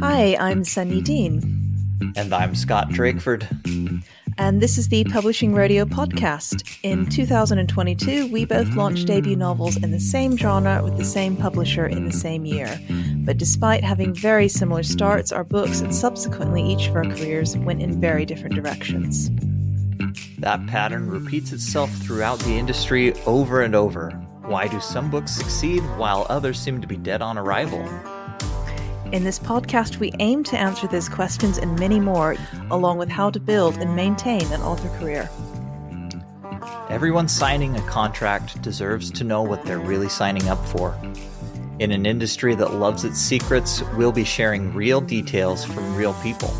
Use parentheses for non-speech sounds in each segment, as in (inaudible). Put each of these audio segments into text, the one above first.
Hi, I'm Sunyi Dean. And I'm Scott Drakeford. And this is the Publishing Rodeo podcast. In 2022, we both launched debut novels in the same genre with the same publisher in the same year. But despite having very similar starts, our books and subsequently each of our careers went in very different directions. That pattern repeats itself throughout the industry over and over. Why do some books succeed while others seem to be dead on arrival? In this podcast, we aim to answer these questions and many more, along with how to build and maintain an author career. Everyone signing a contract deserves to know what they're really signing up for. In an industry that loves its secrets, we'll be sharing real details from real people.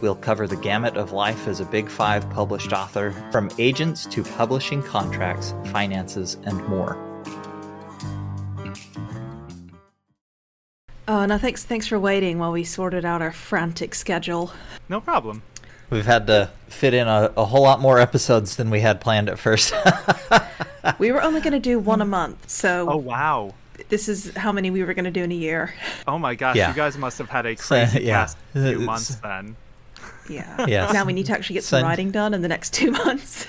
We'll cover the gamut of life as a Big Five published author, from agents to publishing contracts, finances, and more. Oh, no, thanks, thanks for waiting while we sorted out our frantic schedule. No problem. We've had to fit in a, a whole lot more episodes than we had planned at first. (laughs) (laughs) we were only going to do one a month, so. Oh, wow. This is how many we were going to do in a year. Oh my gosh, yeah. you guys must have had a (laughs) crazy yeah. past few months then. Yeah. Yes. Now we need to actually get some Sun- writing done in the next two months.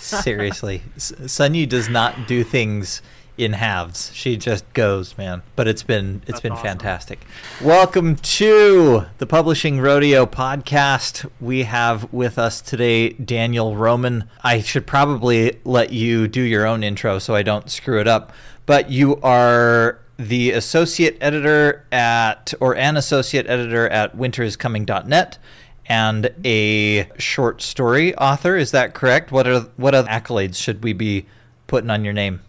Seriously, Sunyi does not do things in halves. She just goes, man. But it's been it's That's been awesome. fantastic. Welcome to the Publishing Rodeo podcast. We have with us today Daniel Roman. I should probably let you do your own intro so I don't screw it up. But you are the associate editor at or an associate editor at winteriscoming.net and a short story author. Is that correct? What are what other accolades should we be putting on your name?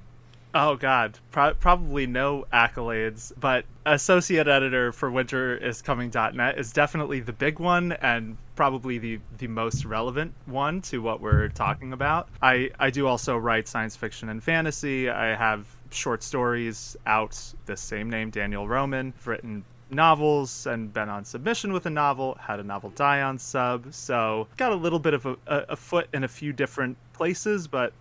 Oh God, Pro- probably no accolades, but associate editor for winteriscoming.net is definitely the big one and probably the the most relevant one to what we're talking about. I I do also write science fiction and fantasy. I have short stories out the same name, Daniel Roman. Written novels and been on submission with a novel, had a novel die on sub. So got a little bit of a, a, a foot in a few different places, but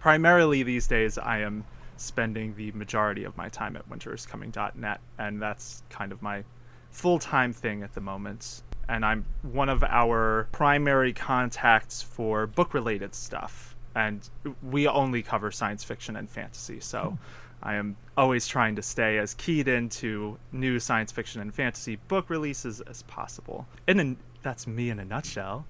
primarily these days I am spending the majority of my time at winteriscoming.net, and that's kind of my full time thing at the moment. And I'm one of our primary contacts for book related stuff. And we only cover science fiction and fantasy. So hmm. I am always trying to stay as keyed into new science fiction and fantasy book releases as possible. And that's me in a nutshell.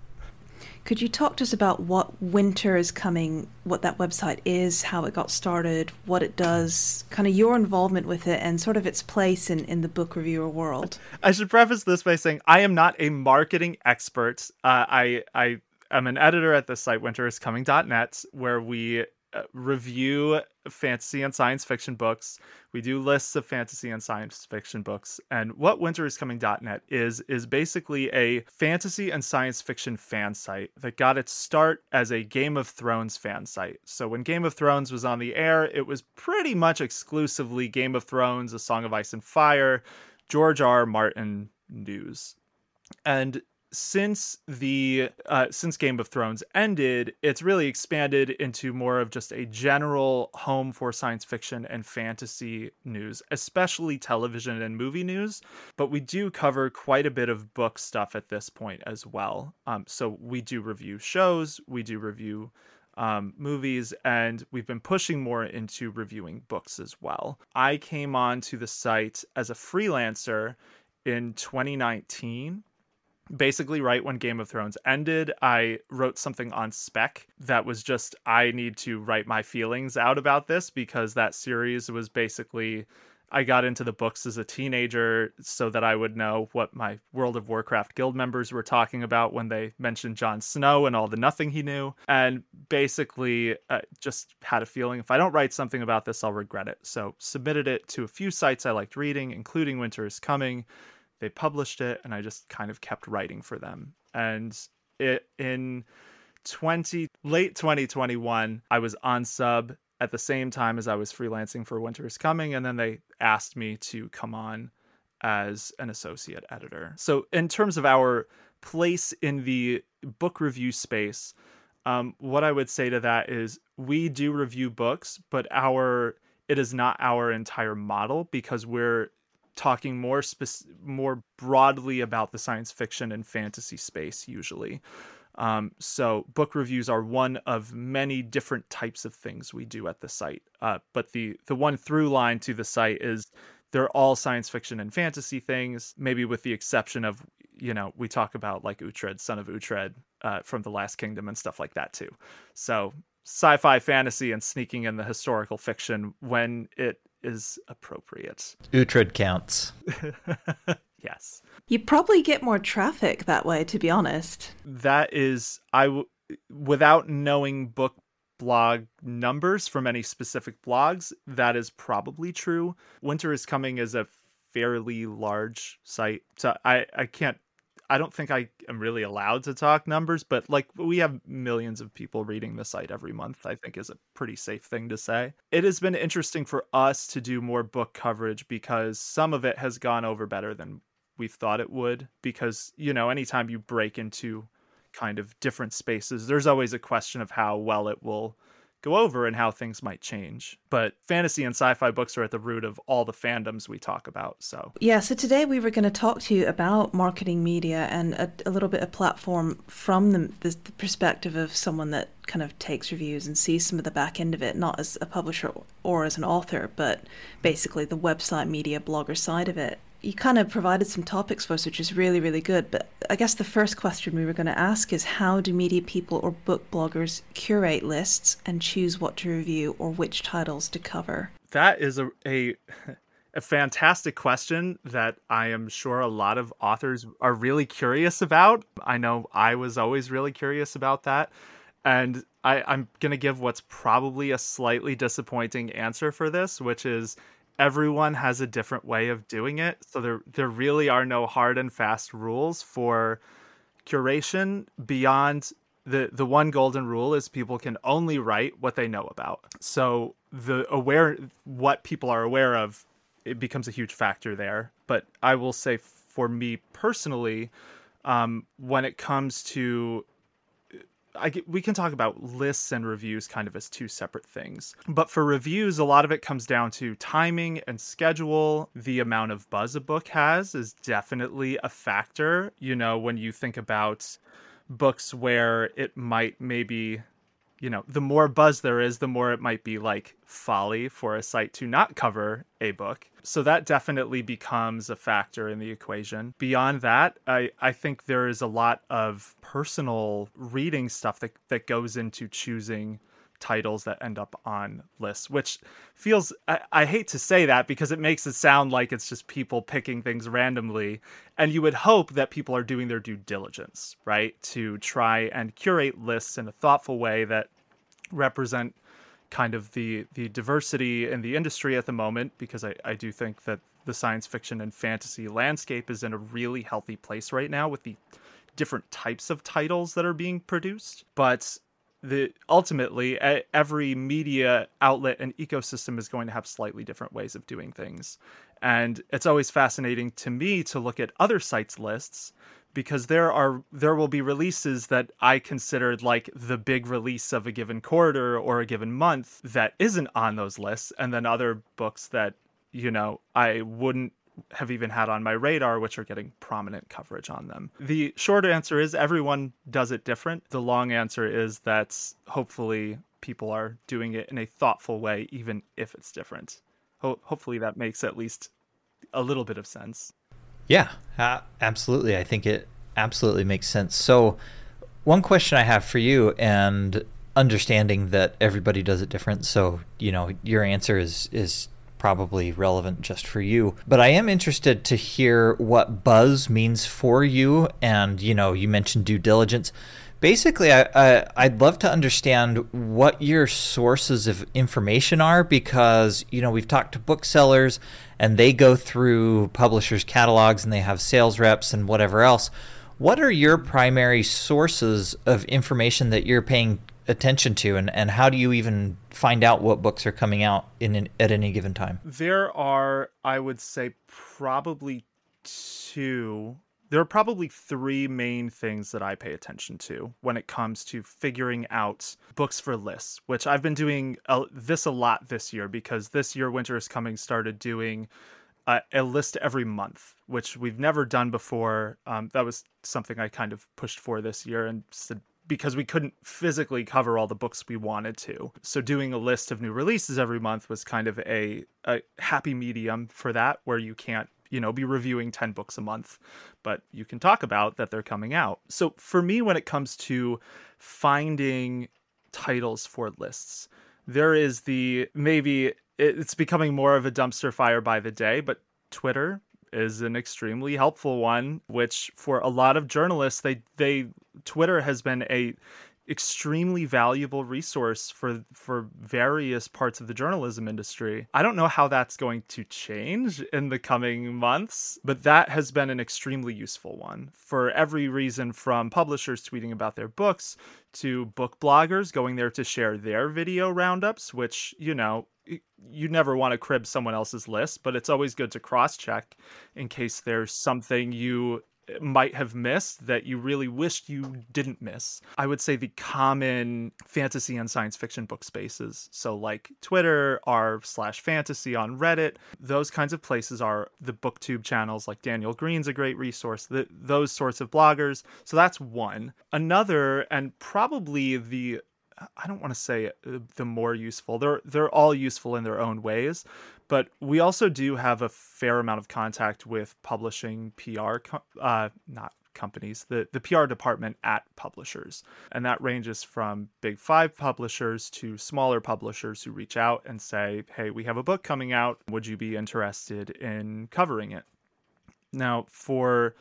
Could you talk to us about what Winter is Coming, what that website is, how it got started, what it does, kind of your involvement with it, and sort of its place in, in the book reviewer world? I should preface this by saying I am not a marketing expert. Uh, I I am an editor at the site winteriscoming.net, where we Uh, review fantasy and science fiction books. We do lists of fantasy and science fiction books. And what winteriscoming.net is is basically a fantasy and science fiction fan site that got its start as a Game of Thrones fan site. So when Game of Thrones was on the air, it was pretty much exclusively Game of Thrones, A Song of Ice and Fire, George R. R. Martin news. And since the uh, since Game of Thrones ended, it's really expanded into more of just a general home for science fiction and fantasy news, especially television and movie news. But we do cover quite a bit of book stuff at this point as well. Um, so we do review shows, we do review um, movies, and we've been pushing more into reviewing books as well. I came on to the site as a freelancer in 2019 basically right when Game of Thrones ended, I wrote something on spec that was just I need to write my feelings out about this because that series was basically I got into the books as a teenager so that I would know what my World of Warcraft guild members were talking about when they mentioned Jon Snow and all the nothing he knew. And basically, uh, just had a feeling if I don't write something about this, I'll regret it. So, submitted it to a few sites I liked reading, including Winter is Coming they published it and I just kind of kept writing for them. And it in 20 late 2021, I was on sub at the same time as I was freelancing for Winter is Coming and then they asked me to come on as an associate editor. So in terms of our place in the book review space, um, what I would say to that is we do review books, but our it is not our entire model because we're talking more more broadly about the science fiction and fantasy space usually. Um, so book reviews are one of many different types of things we do at the site. Uh, but the the one through line to the site is they're all science fiction and fantasy things, maybe with the exception of you know we talk about like Uhtred, son of Uhtred, uh, from the Last Kingdom and stuff like that too. So sci-fi, fantasy, and sneaking in the historical fiction when it is appropriate. Uhtred counts. (laughs) yes. You probably get more traffic that way, to be honest. That is, I w- without knowing book blog numbers from any specific blogs, that is probably true. Winter is Coming is a fairly large site, so I I can't. I don't think I am really allowed to talk numbers, but like we have millions of people reading the site every month, I think is a pretty safe thing to say. It has been interesting for us to do more book coverage because some of it has gone over better than we thought it would because you know anytime you break into kind of different spaces there's always a question of how well it will go over and how things might change but fantasy and sci-fi books are at the root of all the fandoms we talk about so. Yeah so today we were going to talk to you about marketing media and a, a little bit of platform from the, the, the perspective of someone that kind of takes reviews and sees some of the back end of it not as a publisher or as an author but basically the website media blogger side of it you kind of provided some topics for us, which is really, really good. But I guess the first question we were going to ask is how do media people or book bloggers curate lists and choose what to review or which titles to cover? That is a, a, (laughs) a fantastic question that I am sure a lot of authors are really curious about. I know I was always really curious about that. And I, I'm going to give what's probably a slightly disappointing answer for this, which is everyone has a different way of doing it. So there there really are no hard and fast rules for curation beyond the the one golden rule is people can only write what they know about. So the aware what people are aware of it becomes a huge factor there. But I will say for me personally, um, when it comes to I get, we can talk about lists and reviews kind of as two separate things. But for reviews, a lot of it comes down to timing and schedule. The amount of buzz a book has is definitely a factor. You know, when you think about books where it might maybe you know, the more buzz there is, the more it might be like folly for a site to not cover a book. So that definitely becomes a factor in the equation. Beyond that, I, I think there is a lot of personal reading stuff that, that goes into choosing titles that end up on lists, which feels, I, I, hate to say that because it makes it sound like it's just people picking things randomly. And you would hope that people are doing their due diligence, right? To try and curate lists in a thoughtful way that represent kind of the the diversity in the industry at the moment because I, I do think that the science fiction and fantasy landscape is in a really healthy place right now with the different types of titles that are being produced but the ultimately every media outlet and ecosystem is going to have slightly different ways of doing things. And it's always fascinating to me to look at other sites lists because there are there will be releases that I considered like the big release of a given quarter or a given month that isn't on those lists and then other books that you know I wouldn't have even had on my radar, which are getting prominent coverage on them. The short answer is everyone does it different. The long answer is that hopefully people are doing it in a thoughtful way, even if it's different. Ho- hopefully that makes at least a little bit of sense. Yeah, uh, absolutely. I think it absolutely makes sense. So, one question I have for you, and understanding that everybody does it different, so you know your answer is is probably relevant just for you. But I am interested to hear what buzz means for you. And, you know, you mentioned due diligence. Basically, I, I, would love to understand what your sources of information are because, you know, we've talked to booksellers and they go through publishers' catalogs and they have sales reps and whatever else. What are your primary sources of information that you're paying attention to and, and how do you even find out what books are coming out in an, at any given time there are i would say probably two there are probably three main things that i pay attention to when it comes to figuring out books for lists which i've been doing a, this a lot this year because this year winter is coming started doing a list every month, which we've never done before. Um, that was something I kind of pushed for this year and said because we couldn't physically cover all the books we wanted to. So doing a list of new releases every month was kind of a, a happy medium for that, where you can't you know be reviewing 10 books a month but you can talk about that they're coming out so for me when it comes to finding titles for lists there is the maybe it's becoming more of a dumpster fire by the day, but Twitter is an extremely helpful one which for a lot of journalists they they Twitter has been a extremely valuable resource for for various parts of the journalism industry. I don't know how that's going to change in the coming months, but that has been an extremely useful one for every reason from publishers tweeting about their books to book bloggers going there to share their video roundups, which, you know, you never want to crib someone else's list, but it's always good to cross check in case there's something you eh, might have missed that you really wished you didn't miss. I would say the common fantasy and science fiction book spaces. So like Twitter, r slash fantasy on Reddit, those kinds of places are the booktube channels like Daniel Greene's a great resource, the, those sorts of bloggers. So that's one. Another, and probably the I don't want to say uh, the more useful. They're they're all useful in their own ways, but we also do have a fair amount of contact with publishing PR, uh, not companies, the, the PR department at publishers. And that ranges from big five publishers to smaller publishers who reach out and say, hey, we have a book coming out. Would you be interested in covering it? Now, for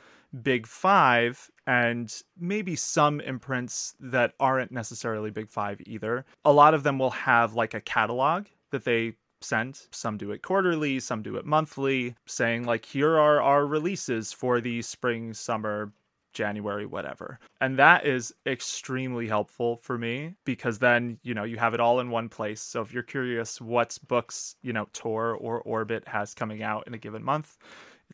big five and maybe some imprints that aren't necessarily big five either, a lot of them will have like a catalog that they sent. Some do it quarterly, some do it monthly, saying, like, here are our releases for the spring, summer, January, whatever. And that is extremely helpful for me because then, you know, you have it all in one place. So if you're curious what books, you know, Tor or Orbit has coming out in a given month,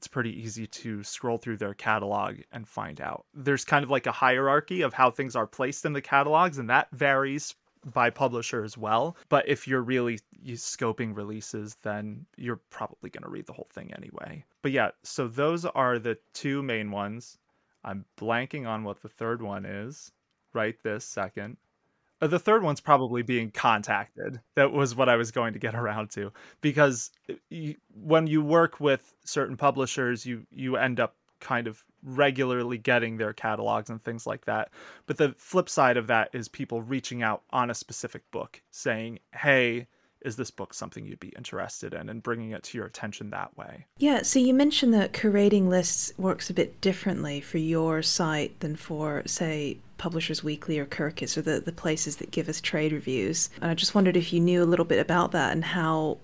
it's pretty easy to scroll through their catalog and find out. There's kind of like a hierarchy of how things are placed in the catalogs, and that varies by publisher as well. But if you're really scoping releases, then you're probably going to read the whole thing anyway. But yeah, so those are the two main ones. I'm blanking on what the third one is right this second. Uh, the third one's probably being contacted. That was what I was going to get (laughs) around to because uh, you, when you work with certain publishers, you you end up kind of regularly getting their catalogs and things like that. But the flip side of that is people reaching out on a specific book saying, "Hey, is this book something you'd be interested in and bringing it to your attention that way? Yeah so you mentioned that curating lists works a bit differently for your site than for say publishers weekly or kirkus or the, the places that give us trade reviews. And i just wondered if you knew a little bit about that and how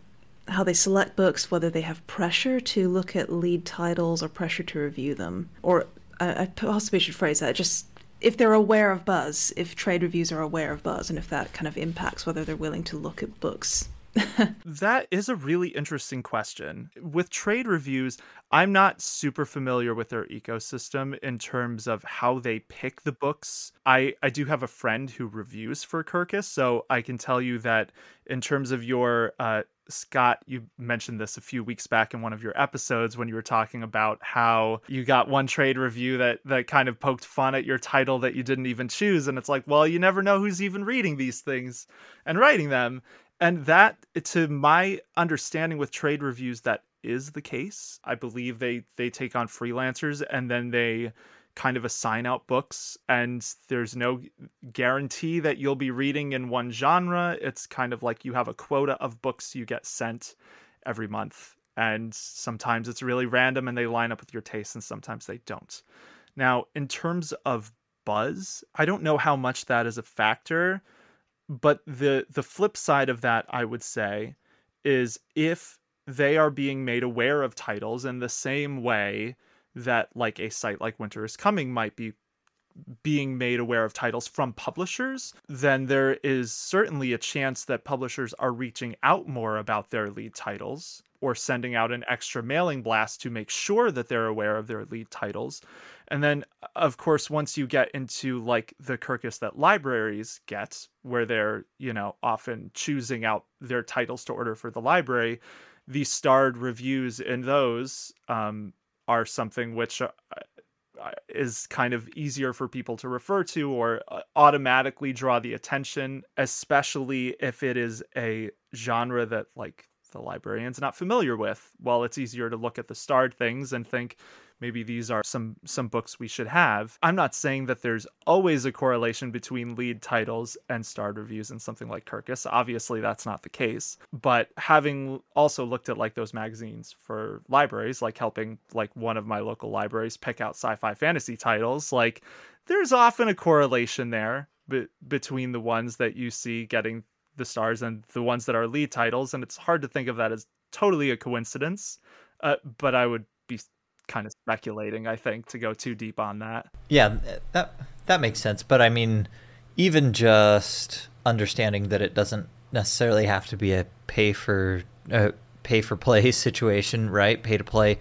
how they select books, whether they have pressure to look at lead titles or pressure to review them, or I, I possibly should phrase that just if they're aware of buzz, if trade reviews are aware of buzz, and if that kind of impacts whether they're willing to look at books. (laughs) that is a really interesting question. With trade reviews, I'm not super familiar with their ecosystem in terms of how they pick the books. I, I do have a friend who reviews for Kirkus, so I can tell you that in terms of your uh, Scott, you mentioned this a few weeks back in one of your episodes when you were talking about how you got one trade review that that kind of poked fun at your title that you didn't even choose and it's like, well, you never know who's even reading these things and writing them. And that to my understanding with trade reviews that is the case. I believe they they take on freelancers and then they kind of assign out books and there's no guarantee that you'll be reading in one genre. It's kind of like you have a quota of books you get sent every month and sometimes it's really random and they line up with your taste and sometimes they don't. Now in terms of buzz i don't know how much that is a factor but the the flip side of that i would say is if they are being made aware of titles in the same way that like a site like Winter is Coming might be being made aware of titles from publishers, then there is certainly a chance that publishers are reaching out more about their lead titles or sending out an extra mailing blast to make sure that they're aware of their lead titles. And then, of course, once you get into like the Kirkus that libraries get, where they're, you know, often choosing out their titles to order for the library, the starred reviews in those um, are something which uh, uh, is kind of easier for people to refer to or uh, automatically draw the attention, especially if it is a genre that like the librarian's not familiar with. Well, it's easier to look at the starred things and think, maybe these are some some books we should have. I'm not saying that there's always a correlation between lead titles and starred reviews in something like Kirkus. Obviously, that's not the case. But having also looked at like those magazines for libraries, like helping like one of my local libraries pick out sci-fi fantasy titles, like there's often a correlation there be- between the ones that you see getting the stars and the ones that are lead titles and it's hard to think of that as totally a coincidence uh, but i would kind of speculating, I think, to go too deep on that. Yeah, that that makes sense. But I mean, even just understanding that it doesn't necessarily have to be a pay for uh, pay for play (laughs) situation, right? Pay to play,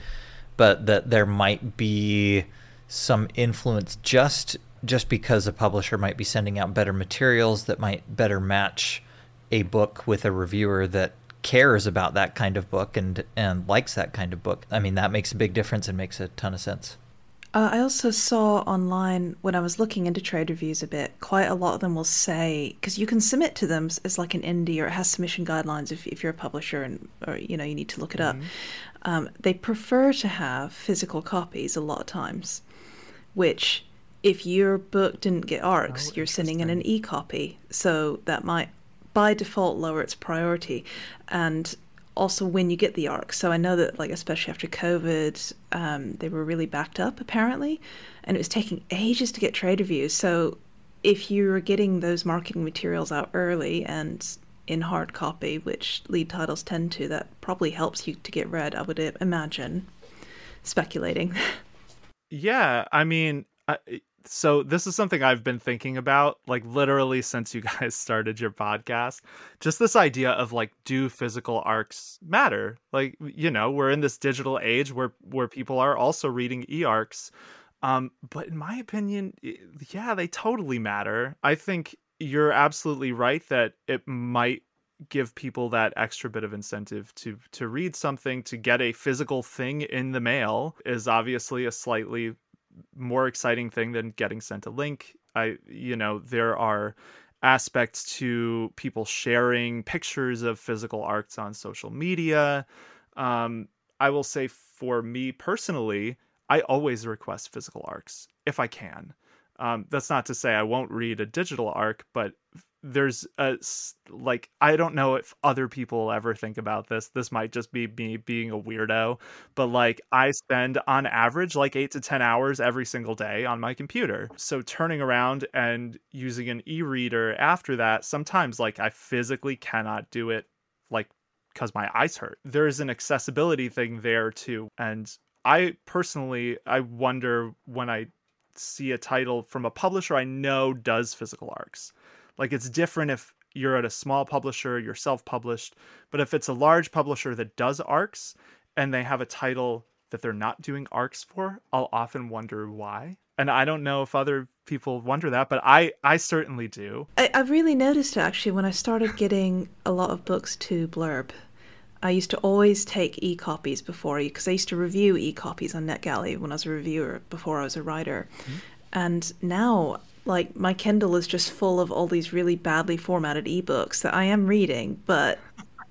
but that there might be some influence just just because a publisher might be sending out better materials that might better match a book with a reviewer that cares about that kind of book and and likes that kind of book. I mean, that makes a big difference and makes a ton of sense. Uh, I also saw online when I was looking into trade reviews a bit, quite a lot of them will say because you can submit to them as like an indie or it has submission guidelines if, if you're a publisher and or you know you need to look it mm-hmm. up. Um, they prefer to have physical copies a lot of times, which if your book didn't get ARCs, oh, you're sending in an e copy, so that might by default lower its priority. And also when you get the arc so i know that like especially after covid um, they were really backed up apparently and it was taking ages to get trade reviews. So if you're getting those marketing materials out early and in hard copy which lead titles tend to that probably helps you to get read i would imagine speculating. (laughs) Yeah i mean I, so this is something I've been thinking about like literally since you (laughs) guys started your podcast. Just this idea of like do physical arcs matter? Like you know, we're in this digital age where where people are also reading e-arcs. Um but in my opinion, yeah, they totally matter. I think you're absolutely right that it might give people that extra bit of incentive to to read something to get a physical thing in the mail is obviously a slightly more exciting thing than getting sent a link. I, you know, there are aspects to people sharing pictures of physical arcs on social media. Um, I will say for me personally, I always request physical arcs if I can. Um, that's not to say I won't read a digital arc, but there's a like I don't know if other people ever think about this. This might just be me being a weirdo, but like I spend on average like 8 to 10 hours every single day on my computer. So turning around and using an e-reader after that, sometimes like I physically cannot do it like cuz my eyes hurt. There is an accessibility thing there too. And I personally I wonder when I see a title from a publisher I know does physical arcs like it's different if you're at a small publisher, you're self-published, but if it's a large publisher that does arcs and they have a title that they're not doing arcs for, I'll often wonder why. And I don't know if other people wonder that, but I I certainly do. I, I really noticed it actually when I started getting a lot of books to blurb. I used to always take e copies before because I used to review e copies on NetGalley when I was a reviewer before I was a writer. Mm-hmm. And now like my Kindle is just full of all these really badly formatted ebooks that I am reading, but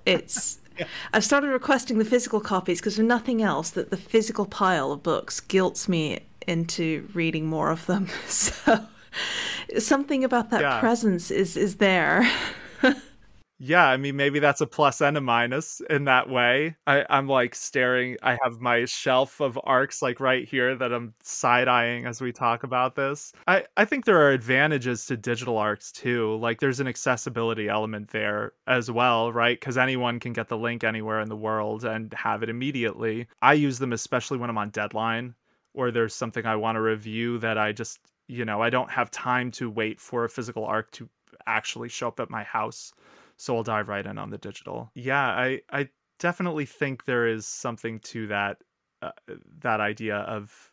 it's (laughs) yeah. I've started requesting the physical copies because there's nothing else that the physical pile of books guilts me into reading more of them. (laughs) So something about that yeah. presence is is there. (laughs) Yeah, I mean, maybe that's a plus and a minus in that way. I, I'm like staring. I have my shelf of arcs like right here that I'm side eyeing as we talk about this. I, I think there are advantages to digital arcs too. Like there's an accessibility element there as well, right? Because anyone can get the link anywhere in the world and have it immediately. I use them especially when I'm on deadline or there's something I want to review that I just, you know, I don't have time to wait for a physical arc to actually show up at my house so I'll dive right in on the digital. Yeah, I I definitely think there is something to that uh, that idea of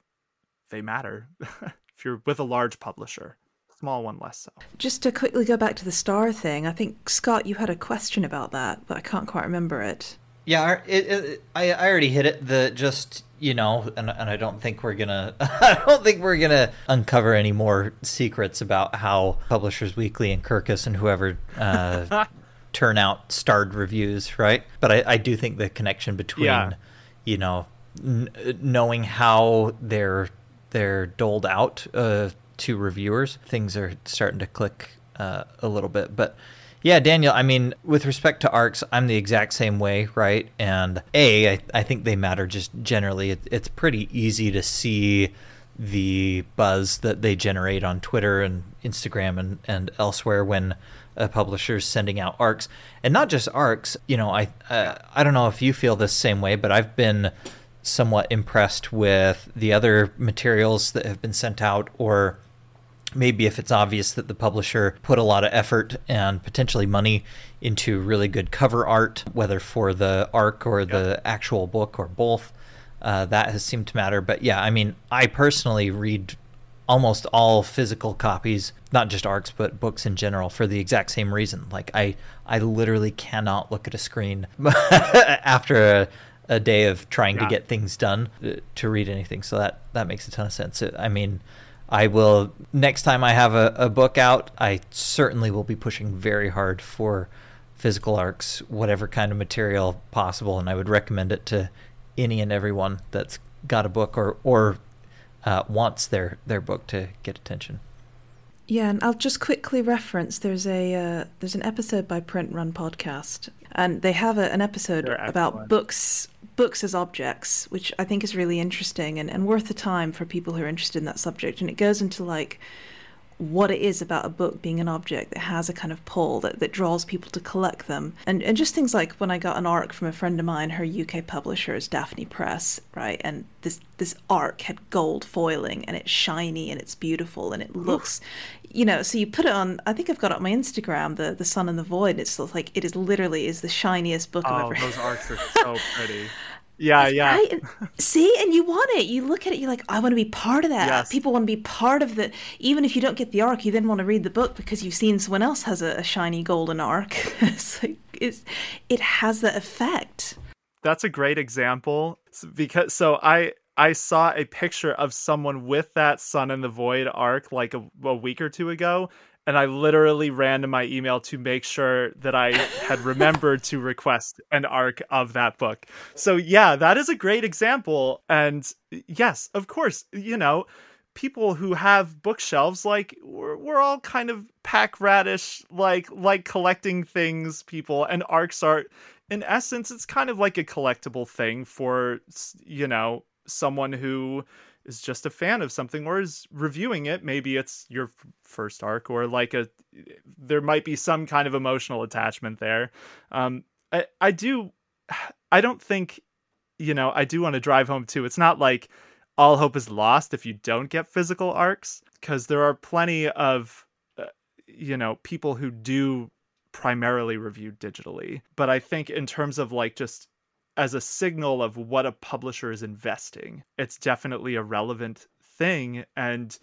they matter (laughs) if you're with a large publisher. Small one less so. Just to quickly go back to the star thing, I think Scott, you had a question about that, but I can't quite remember it. Yeah, it, it, I, I already hit it. The just you know, and, and I don't think we're gonna, (laughs) I don't think we're gonna uncover any more secrets about how Publishers Weekly and Kirkus and whoever uh, (laughs) turn out starred reviews, right? But I, I do think the connection between, yeah. you know, n- knowing how they're they're doled out uh, to reviewers, things are starting to click uh, a little bit, but yeah, Daniel, I mean, with respect to arcs, I'm the exact same way, right? And A, I, I think they matter just generally. It, it's pretty easy to see the buzz that they generate on Twitter and Instagram and, and elsewhere when a publisher's sending out arcs. And not just arcs, you know, I, uh, I don't know if you feel the same way, but I've been somewhat impressed with the other materials that have been sent out or maybe if it's obvious that the publisher put a lot of effort and potentially money into really good cover art, whether for the arc or the actual book or both, uh, that has seemed to matter. But yeah, I mean, I personally read almost all physical copies, not just arcs, but books in general, for the exact same reason. Like I, I literally cannot look at a screen (laughs) after a, a day of trying yeah. to get things done uh, to read anything. So that that makes a ton of sense. I mean I will next time I have a, a book out, I certainly will be pushing very hard for physical arcs, whatever kind of material possible, and I would recommend it to any and everyone that's got a book or or uh, wants their their book to get attention. Yeah, and I'll just quickly reference. There's a uh, there's an episode by Print Run Podcast, and they have a, an episode about books books as objects, which I think is really interesting and, and worth the time for people who are interested in that subject. And it goes into like what it is about a book being an object that has a kind of pull that, that draws people to collect them. And and just things like when I got an arc from a friend of mine, her UK publisher is Daphne Press, right? And this this arc had gold foiling and it's shiny and it's beautiful and it looks you know, so you put it on I think I've got it on my Instagram, the the Sun and the Void, it's like it is literally is the shiniest book oh, I've ever those (laughs) arcs are so pretty. Yeah, yeah. Right? See, and you want it. You look at it, you're like, I want to be part of that. Yes. People want to be part of the. Even if you don't get the arc, you then want to read the book because you've seen someone else has a, a shiny golden arc. (laughs) it's like it's it has that effect. That's a great example because so I I saw a picture of someone with that Sun and the Void arc like a, a week or two ago, and I literally ran to my email to make sure that I had (laughs) remembered to request an arc of that book. So yeah, that is a great example. And yes, of course, you know, people who have bookshelves, like we're, we're all kind of pack radish, like like collecting things, people, and arcs are in essence, it's kind of like a collectible thing for you know someone who is just a fan of something or is reviewing it maybe it's your first arc or like a there might be some kind of emotional attachment there. Um i i do i don't think you know i do want to drive home too it's not like all hope is lost if you don't get physical arcs because there are plenty of uh, you know people who do primarily review digitally. But i think in terms of like just as a signal of what a publisher is investing. It's definitely a relevant thing. And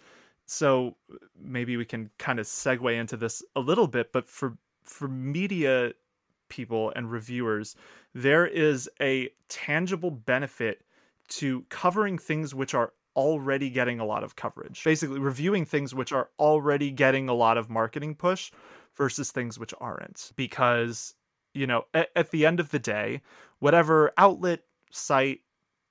so maybe we can kind of segue into this a little bit, but for for media people and reviewers, there is a tangible benefit to covering things which are already getting a lot of coverage. Basically, reviewing things which are already getting a lot of marketing push versus things which aren't. Because, you know, at, at the end of the day, whatever outlet, site,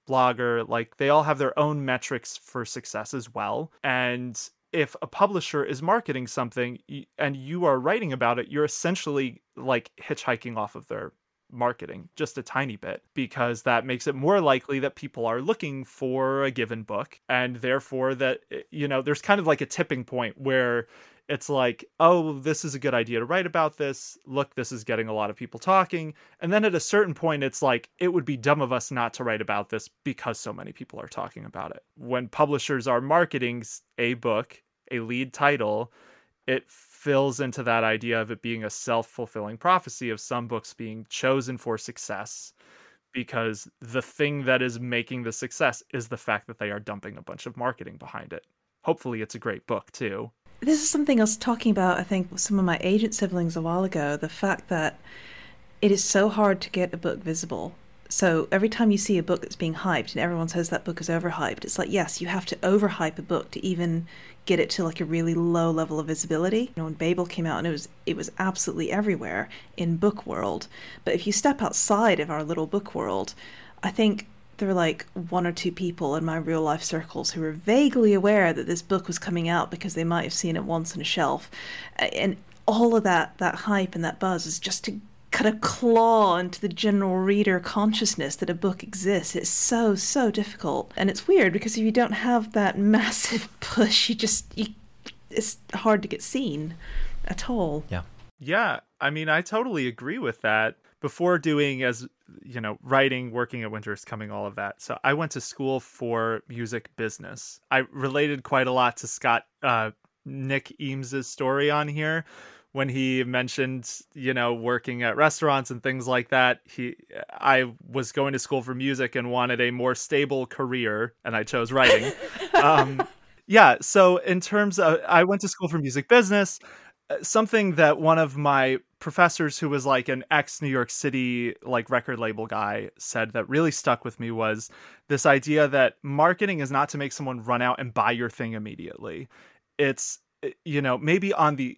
blogger, like they all have their own metrics for success as well. And if a publisher is marketing something and you are writing about it, you're essentially like hitchhiking off of their marketing just a tiny bit because that makes it more likely that people are looking for a given book and therefore that eh, you know there's kind of like a tipping point where it's like, oh, this is a good idea to write about this. Look, this is getting a lot of people talking. And then at a certain point, it's like, it would be dumb of us not to write about this because so many people are talking about it. When publishers are marketing a book, a lead title, it fills into that idea of it being a self fulfilling prophecy of some books being chosen for success because the thing that is making the success is the fact that they are dumping a bunch of marketing behind it. Hopefully, it's a great book too this is something I was talking about, I think, with some of my agent siblings a while ago. The fact that it is so hard to get a book visible So every time you see a book that's being hyped and everyone says that book is overhyped, it's like, yes, you have to overhype a book to even get it to like a really low level of visibility. You know, when Babel came out and it was it was absolutely everywhere in book world. But if you step outside of our little book world, I think there were like one or two people in my real life circles who were vaguely aware that this book was coming out because they might have seen it once on a shelf. And all of that that hype and that buzz is just to kind of claw into the general reader consciousness that a book exists. It's so so difficult, and it's weird because if you don't have that (laughs) massive push, you just you, it's hard to get seen at all. Yeah. Yeah, I mean, I totally agree with that. Before doing as you know, writing, working at Winter is Coming, all of that. So I went to school for music business. I related quite a lot to Scott uh, Nick Eames's story on here, when he mentioned you know working at restaurants and things like that he i was going to school for music and wanted a more stable career and i chose writing (laughs) um, yeah so in terms of i went to school for music business something that one of my professors who was like an ex new york city like record label guy said that really stuck with me was this idea that marketing is not to make someone run out and buy your thing immediately it's eh, you know maybe on the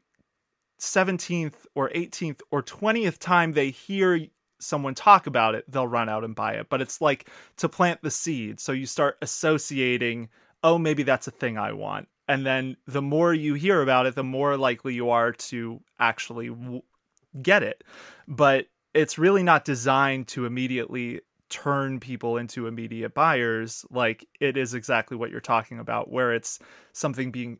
17th or 18th or 20th time they hear someone talk about it, they'll run out and buy it. But it's like to plant the seed. So you start associating, oh, maybe that's a thing I want. And then the more you hear about it, the more likely you are to actually w- get it. But it's really not designed to immediately turn people into immediate buyers like it is exactly what you're talking about where it's something being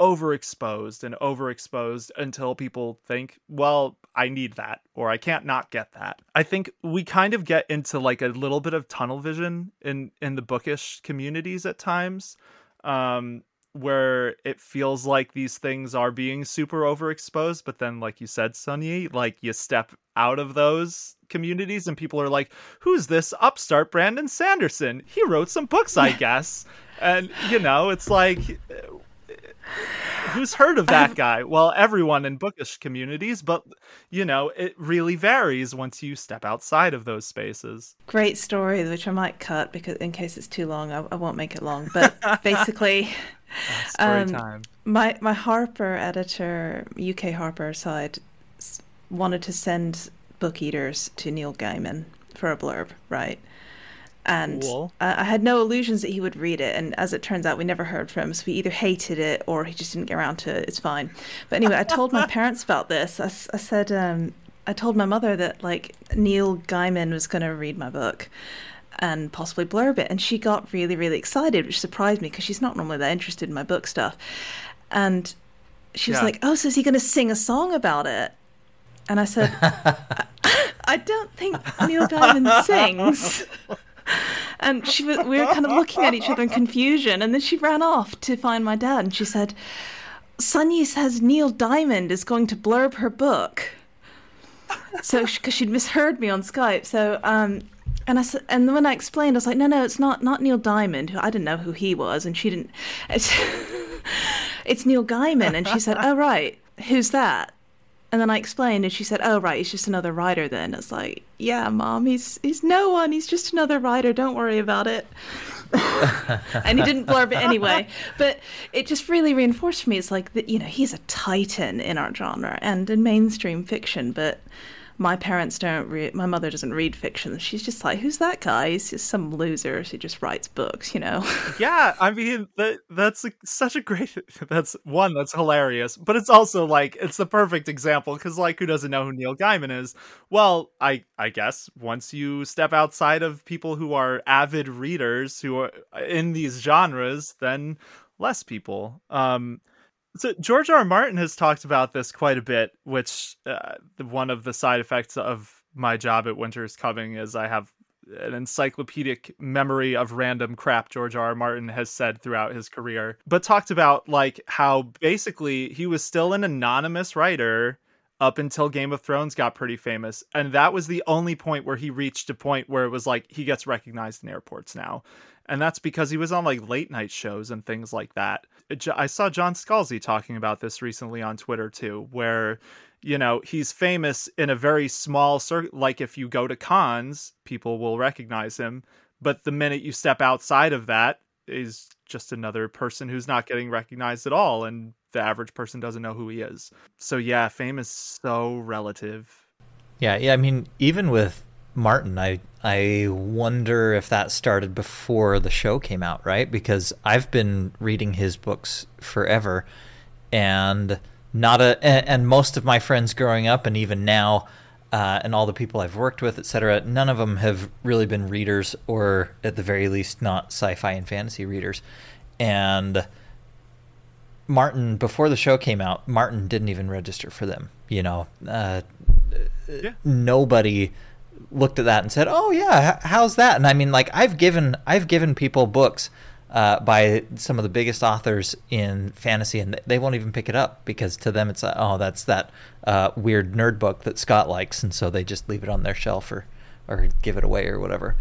overexposed and overexposed until people think, well, I need that or I can't not get that. I think we kind of get into like a little bit of tunnel vision in in the bookish communities at times. Um where it feels like these things are being super overexposed, but then, like you said, Sunyi, like you step out of those communities and people are like, "Who's this upstart Brandon Sanderson? He wrote some books, I guess." and you know, it's like uh, Who's heard of that um guy? Well, everyone in bookish communities, but you know, it really varies once you step outside of those spaces. Great story, which I might cut because in case it's too long, I, I won't make it long. But basically, (laughs) um, my my Harper editor, UK Harper side, wanted to send book eaters to Neil Gaiman for a blurb, right? and cool. uh, I had no illusions that he would read it. And as it turns out, we never heard from him. So we either hated it or he just didn't get around to it. It's fine. But anyway, I told my (laughs) parents about this. I, I said, um, I told my mother that like Neil Gaiman was going to read my book and possibly blurb it. And she got really, really excited, which surprised me because she's not normally that interested in my book stuff. And she was yeah. like, Oh, so is he going to sing a song about it? And I said, I, (laughs) I don't think Neil Gaiman sings (laughs) and she was, we were kind of looking at each other in confusion. And then she ran off to find my dad, and she said, "Sunyi says Neil Diamond is going to blurb her book." So, because she'd misheard me on Skype, so um, and I said, and when I explained, I was like, "No, no, it's not not Neil Diamond. Who I didn't know who he was, and she didn't. (laughs) It's, it's Neil Gaiman." And she said, (laughs) "Oh right, who's that?" And then I explained, and she said, "Oh, right, he's just another writer." Then it's like, "Yeah, mom, he's he's no one. He's just another writer. Don't worry about it." (laughs) and he didn't blurb it anyway. But it just really reinforced for me. It's like that, you know, he's a titan in our genre and in mainstream fiction, but my parents don't read my mother doesn't read fiction. She's just like who's that guy? He's just some loser who just writes books you know? (laughs) Yeah i mean that that's such a great (laughs) that's one that's hilarious but it's also like it's the perfect example because like who doesn't know who neil gaiman is? Well i i guess once you step outside of people who are avid readers who are in these genres then less people. Um so George R. R. Martin has talked about this quite a bit, which uh, one of the side effects of my job at Winter is Coming is I have an encyclopedic memory of random crap George R. R. Martin has said throughout his career, but talked about like how basically he was still an anonymous writer up until Game of Thrones got pretty famous. And that was the only point where he reached a point where it was like he gets recognized in airports now and that's because he was on like late night shows and things like that. I saw John Scalzi talking about this recently on Twitter too, where you know, he's famous in a very small circle. Like if you go to cons, people will recognize him. But the minute you step outside of that, is just another person who's not getting recognized at all. And the average person doesn't know who he is. So yeah, fame is so relative. Yeah, yeah. I mean, even with Martin, I I wonder if that started before the show came out, right? Because I've been reading his books forever, and not a and, and most of my friends growing up and even now uh, and all the people I've worked with, etc., none of them have really been readers, or at the very least, not sci-fi and fantasy readers. And Martin, before the show came out, Martin didn't even register for them. You know, uh, yeah. nobody looked at that and said, "Oh yeah, how's that?" And I mean, like I've given I've given people books uh, by some of the biggest authors in fantasy, and they won't even pick it up because to them it's like, oh, that's that uh, weird nerd book that Scott likes, and so they just leave it on their shelf or or give it away or whatever.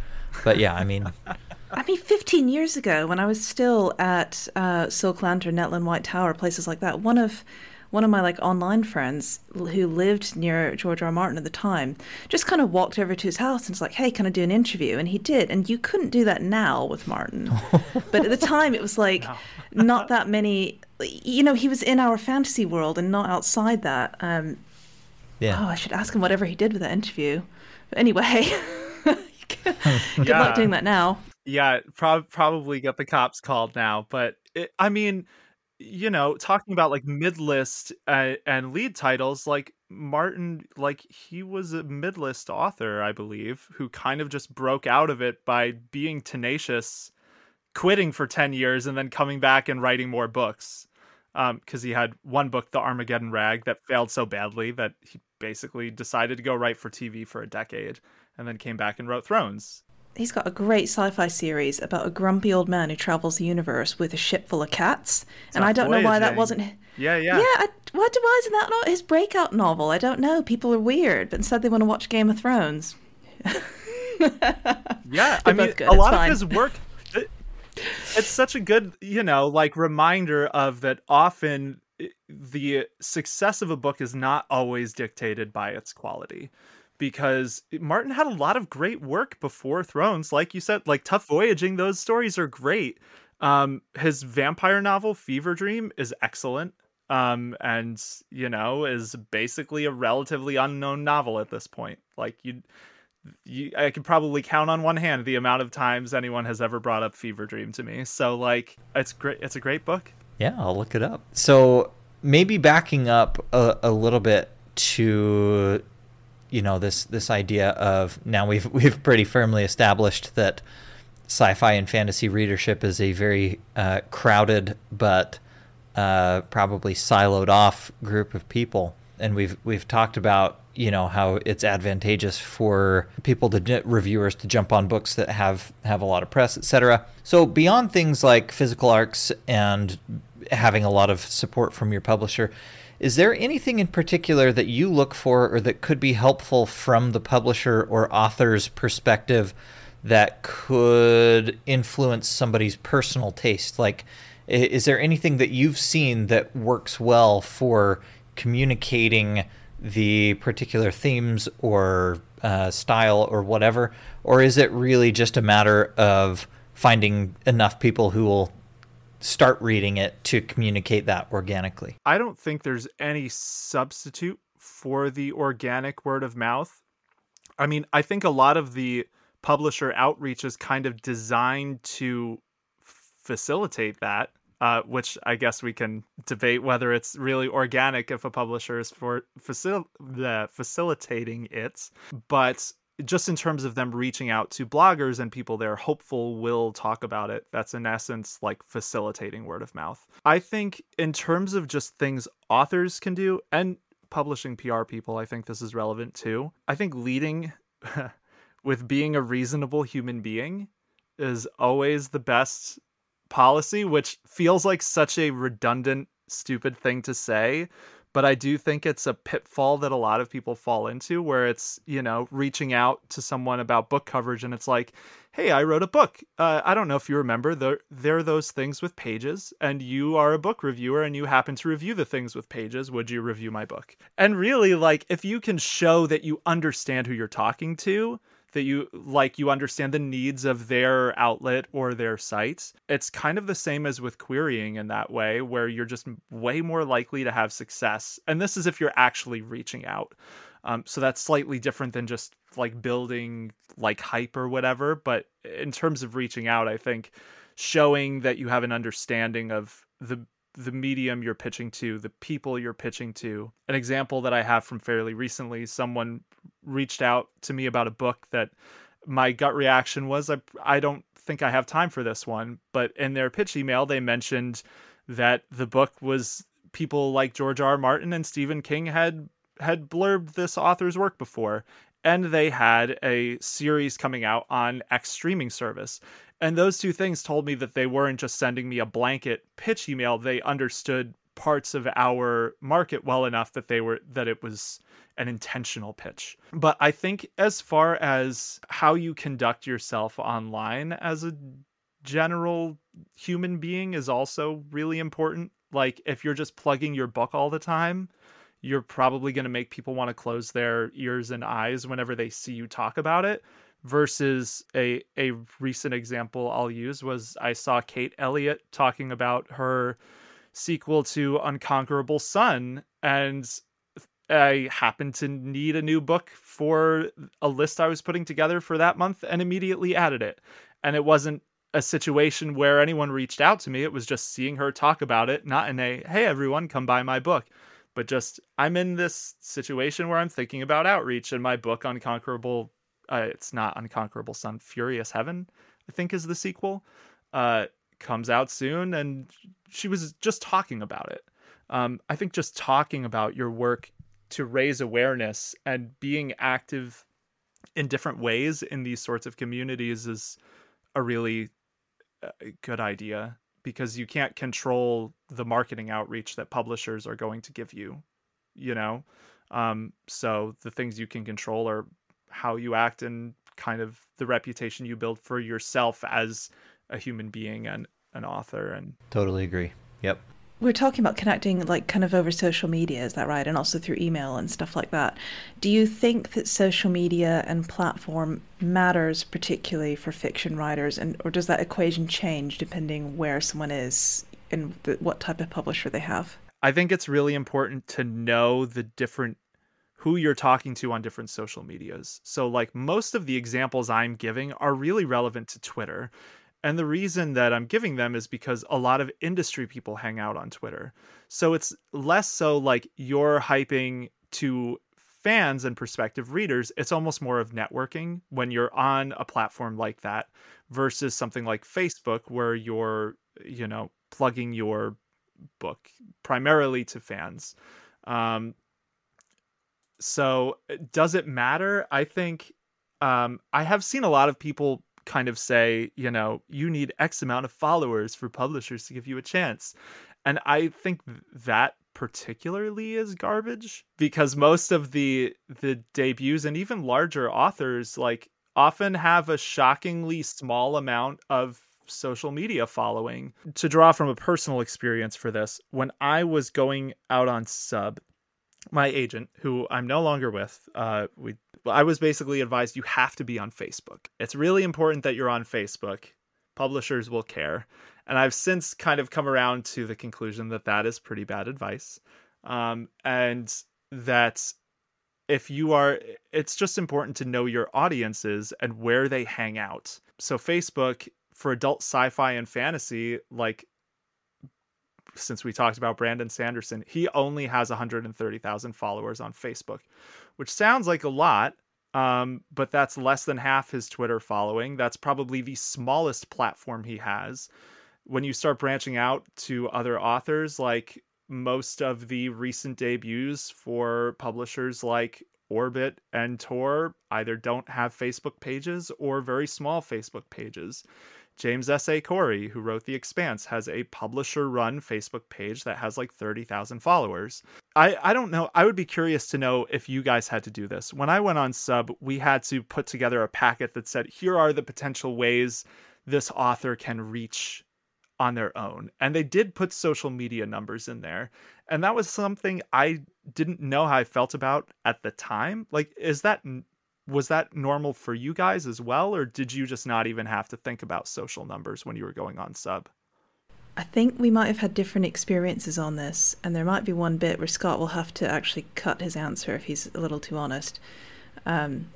But yeah, I mean. (laughs) I mean, 15 years ago, when I was still at uh, Silk Lantern, Netlin White Tower, places like that, one of one of my like online friends who lived near George R. R. Martin at the time just kind of walked over to his house and was like, "Hey, can I do an interview?" And he did. And you couldn't do that now with Martin, (laughs) but at the time it was like no. not that many. You know, he was in our fantasy world and not outside that. Um, yeah. Oh, I should ask him whatever he did with that interview. But anyway, (laughs) good yeah. luck doing that now. Yeah, pro- probably get the cops called now. But it, I mean you know, talking about like mid list uh, and lead titles, like Martin, like he was a mid list author, I believe, who kind of just broke out of it by being tenacious, quitting for 10 years, and then coming back and writing more books. Because um, he had one book, The Armageddon Rag, that failed so badly that he basically decided to go write for TV for a decade and then came back and wrote Thrones he's got a great sci-fi series about a grumpy old man who travels the universe with a ship full of cats. And I don't know why that wasn't. Yeah, yeah. Yeah, I, what why isn't that not his breakout novel? I don't know. People are weird, but instead they want to watch Game of Thrones. (laughs) yeah, I mean, a lot of his work. It, it's such a good, you know, like reminder of that. Often, the success of a book is not always dictated by its quality because Martin had a lot of great work before Thrones. Like you said, like Tuf Voyaging, those stories are great. Um, his vampire novel Fever Dream is excellent. Um, and you know, is basically a relatively unknown novel at this point. Like you, you, I could probably count on one hand the amount of times anyone has ever brought up Fever Dream to me. So like, it's great. It's a great book. Yeah, I'll look it up. So maybe backing up a, a little bit to you know this this idea of now we've (laughs) we've pretty firmly established that sci-fi and fantasy readership is a very uh, crowded but uh, probably siloed off group of people, and we've we've talked about you know how it's advantageous for people to reviewers to jump on books that have have a lot of press, etc. So beyond things like physical arcs and having a lot of support from your publisher is there anything in particular that you look for or that could be helpful from the publisher or author's perspective that could influence somebody's personal taste? Like, is there anything that you've seen that works well for communicating the particular themes or uh, style or whatever? Or is it really just a matter of finding enough people who will start reading it to communicate that organically. I don't think there's any substitute for the organic word of mouth. I mean, I think a lot of the publisher outreach is kind of designed to facilitate that. Uh, which I guess we can debate whether it's really organic if a publisher is for facil- the facilitating it. But just in terms of them reaching out to bloggers and people they're hopeful will talk about it that's in essence like facilitating word of mouth. I think in terms of just things authors can do and publishing pr people i think this is relevant too i think leading (laughs) with being a reasonable human being is always the best policy which feels like such a redundant stupid thing to say but I do think it's a pitfall that a lot of people fall into where it's, you know, reaching out to someone about book coverage and it's like, hey, I wrote a book. Uh, I don't know if you remember, there, there are those things with pages, and you are a book reviewer and you happen to review the things with pages. Would you review my book? And really, like, if you can show that you understand who you're talking to, that you like you understand the needs of their outlet or their sites it's kind of the same as with querying in that way where you're just way more likely to have success and this is if you're actually reaching out um, so that's slightly different than just like building like hype or whatever. But in terms of reaching out, I think showing that you have an understanding of the the medium you're pitching to, the people you're pitching to. An example that I have from fairly recently, someone reached out to me about a book that my gut reaction was I I don't think I have time for this one, but in their pitch email they mentioned that the book was people like George R. R. Martin and Stephen King had had blurbed this author's work before and they had a series coming out on X streaming service. And those two things told me that they weren't just sending me a blanket pitch email, they understood parts of our market well enough that they were that it was an intentional pitch. But I think as far as how you conduct yourself online as a general human being is also really important. Like if you're just plugging your book all the time, you're probably going to make people want to close their ears and eyes whenever they see you talk about it versus a a recent example I'll use was I saw Kate Elliott talking about her sequel to Unconquerable Sun and I happened to need a new book for a list I was putting together for that month and immediately added it. And it wasn't a situation where anyone reached out to me. It was just seeing her talk about it, not in a, hey, everyone, come buy my book but just I'm in this situation where I'm thinking about outreach and my book Unconquerable uh, it's not Unconquerable Sun Furious Heaven I think is the sequel uh, comes out soon and she was just talking about it. Um, I think just talking about your work to raise awareness and being active in different ways in these sorts of communities is a really uh, good idea because you can't control the marketing outreach that publishers are going to give you you know? Um, so the things you can control are how you act and kind of the reputation you build for yourself as a human being and an author and totally agree. Yep. We're talking about connecting like kind of over social media is that right? And also through email and stuff like that. Do you think that social media and platform matters particularly for fiction writers? And or does that equation change depending where someone is and the, what type of publisher they have? I think it's really important to know the different who you're talking to on different social medias so like most of the examples i'm giving are really relevant to twitter and the reason that I'm giving them is because a lot of industry people hang out on Twitter. So it's less so like you're hyping to fans and prospective readers. It's almost more of networking when you're on a platform like that versus something like Facebook where you're, you know, plugging your book primarily to fans. Um, so does it matter? I think um, I have seen a lot of people kind of say, you know, you need X amount of followers for publishers to give you a chance. And I think that particularly is garbage because most of the the debuts and even larger authors like often have a shockingly small amount of social media following. To draw from a personal experience for this, when I was going out on sub, my agent, who I'm no longer with, uh, we I was basically advised you have to be on Facebook. It's really important that you're on Facebook. Publishers will care. And I've since kind of come around to the conclusion that that is pretty bad advice. Um, and that if you are, it's just important to know your audiences and where they hang out. So, Facebook for adult sci fi and fantasy, like since we talked about Brandon Sanderson, he only has 130,000 followers on Facebook, which sounds like a lot, um, but that's less than half his Twitter following. That's probably the smallest platform he has. When you start branching out to other authors, like most of the recent debuts for publishers like Orbit and Tor either don't have Facebook pages or very small Facebook pages. James S.A. Corey, who wrote The Expanse, has a publisher run Facebook page that has like 30,000 followers. I, I don't know. I would be curious to know if you guys had to do this. When I went on sub, we had to put together a packet that said, here are the potential ways this author can reach on their own. And they did put social media numbers in there. And that was something I didn't know how I felt about at the time. Like, is that was that normal for you guys as well or did you just not even have to think about social numbers when you were going on sub? I think we might have had different experiences on this and there might be one bit where scott will have to actually cut his answer if he's a little too honest. Um,